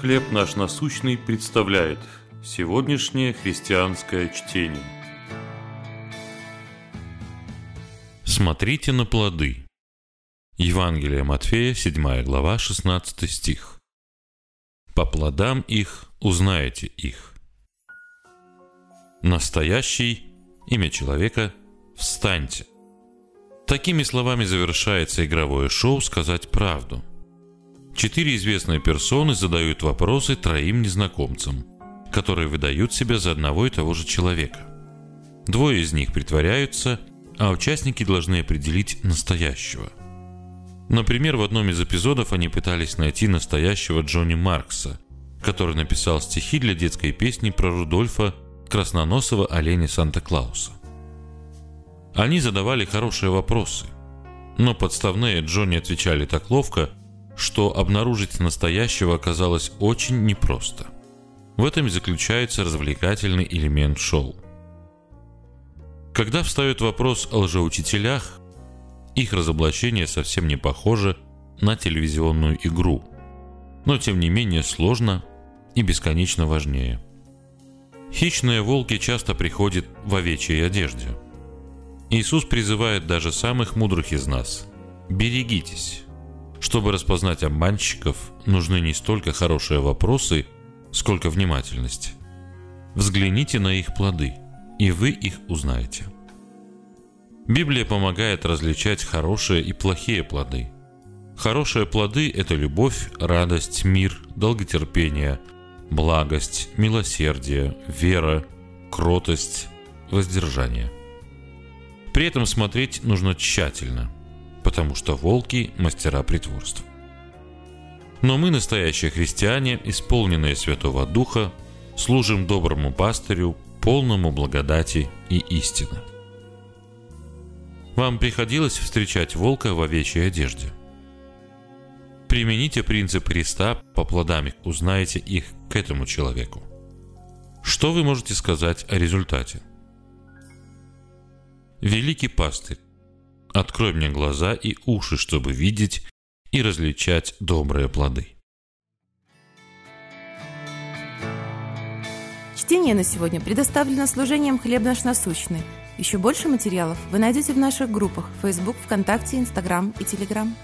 «Хлеб наш насущный» представляет сегодняшнее христианское чтение. Смотрите на плоды. Евангелие Матфея, 7 глава, 16 стих. «По плодам их узнаете их». Настоящий, имя человека «Встаньте». Такими словами завершается игровое шоу «Сказать правду». Четыре известные персоны задают вопросы троим незнакомцам, которые выдают себя за одного и того же человека. Двое из них притворяются, а участники должны определить настоящего. Например, в одном из эпизодов они пытались найти настоящего Джонни Маркса, который написал стихи для детской песни про Рудольфа красноносого оленя Санта-Клауса. Они задавали хорошие вопросы, но подставные Джонни отвечали так ловко, что обнаружить настоящего оказалось очень непросто. В этом и заключается развлекательный элемент шоу. Когда встает вопрос о лжеучителях, их разоблачение совсем не похоже на телевизионную игру, но тем не менее сложно и бесконечно важнее. Хищные волки часто приходят в овечьей одежде – Иисус призывает даже самых мудрых из нас. Берегитесь. Чтобы распознать обманщиков, нужны не столько хорошие вопросы, сколько внимательность. Взгляните на их плоды, и вы их узнаете. Библия помогает различать хорошие и плохие плоды. Хорошие плоды – это любовь, радость, мир, долготерпение, благость, милосердие, вера, кротость, воздержание – при этом смотреть нужно тщательно, потому что волки – мастера притворства. Но мы, настоящие христиане, исполненные Святого Духа, служим доброму пастырю, полному благодати и истины. Вам приходилось встречать волка в овечьей одежде? Примените принцип Христа, по плодам их узнаете их к этому человеку. Что вы можете сказать о результате? Великий пастырь, открой мне глаза и уши, чтобы видеть и различать добрые плоды. Чтение на сегодня предоставлено служением «Хлеб наш насущный». Еще больше материалов вы найдете в наших группах Facebook, ВКонтакте, Инстаграм и Телеграм.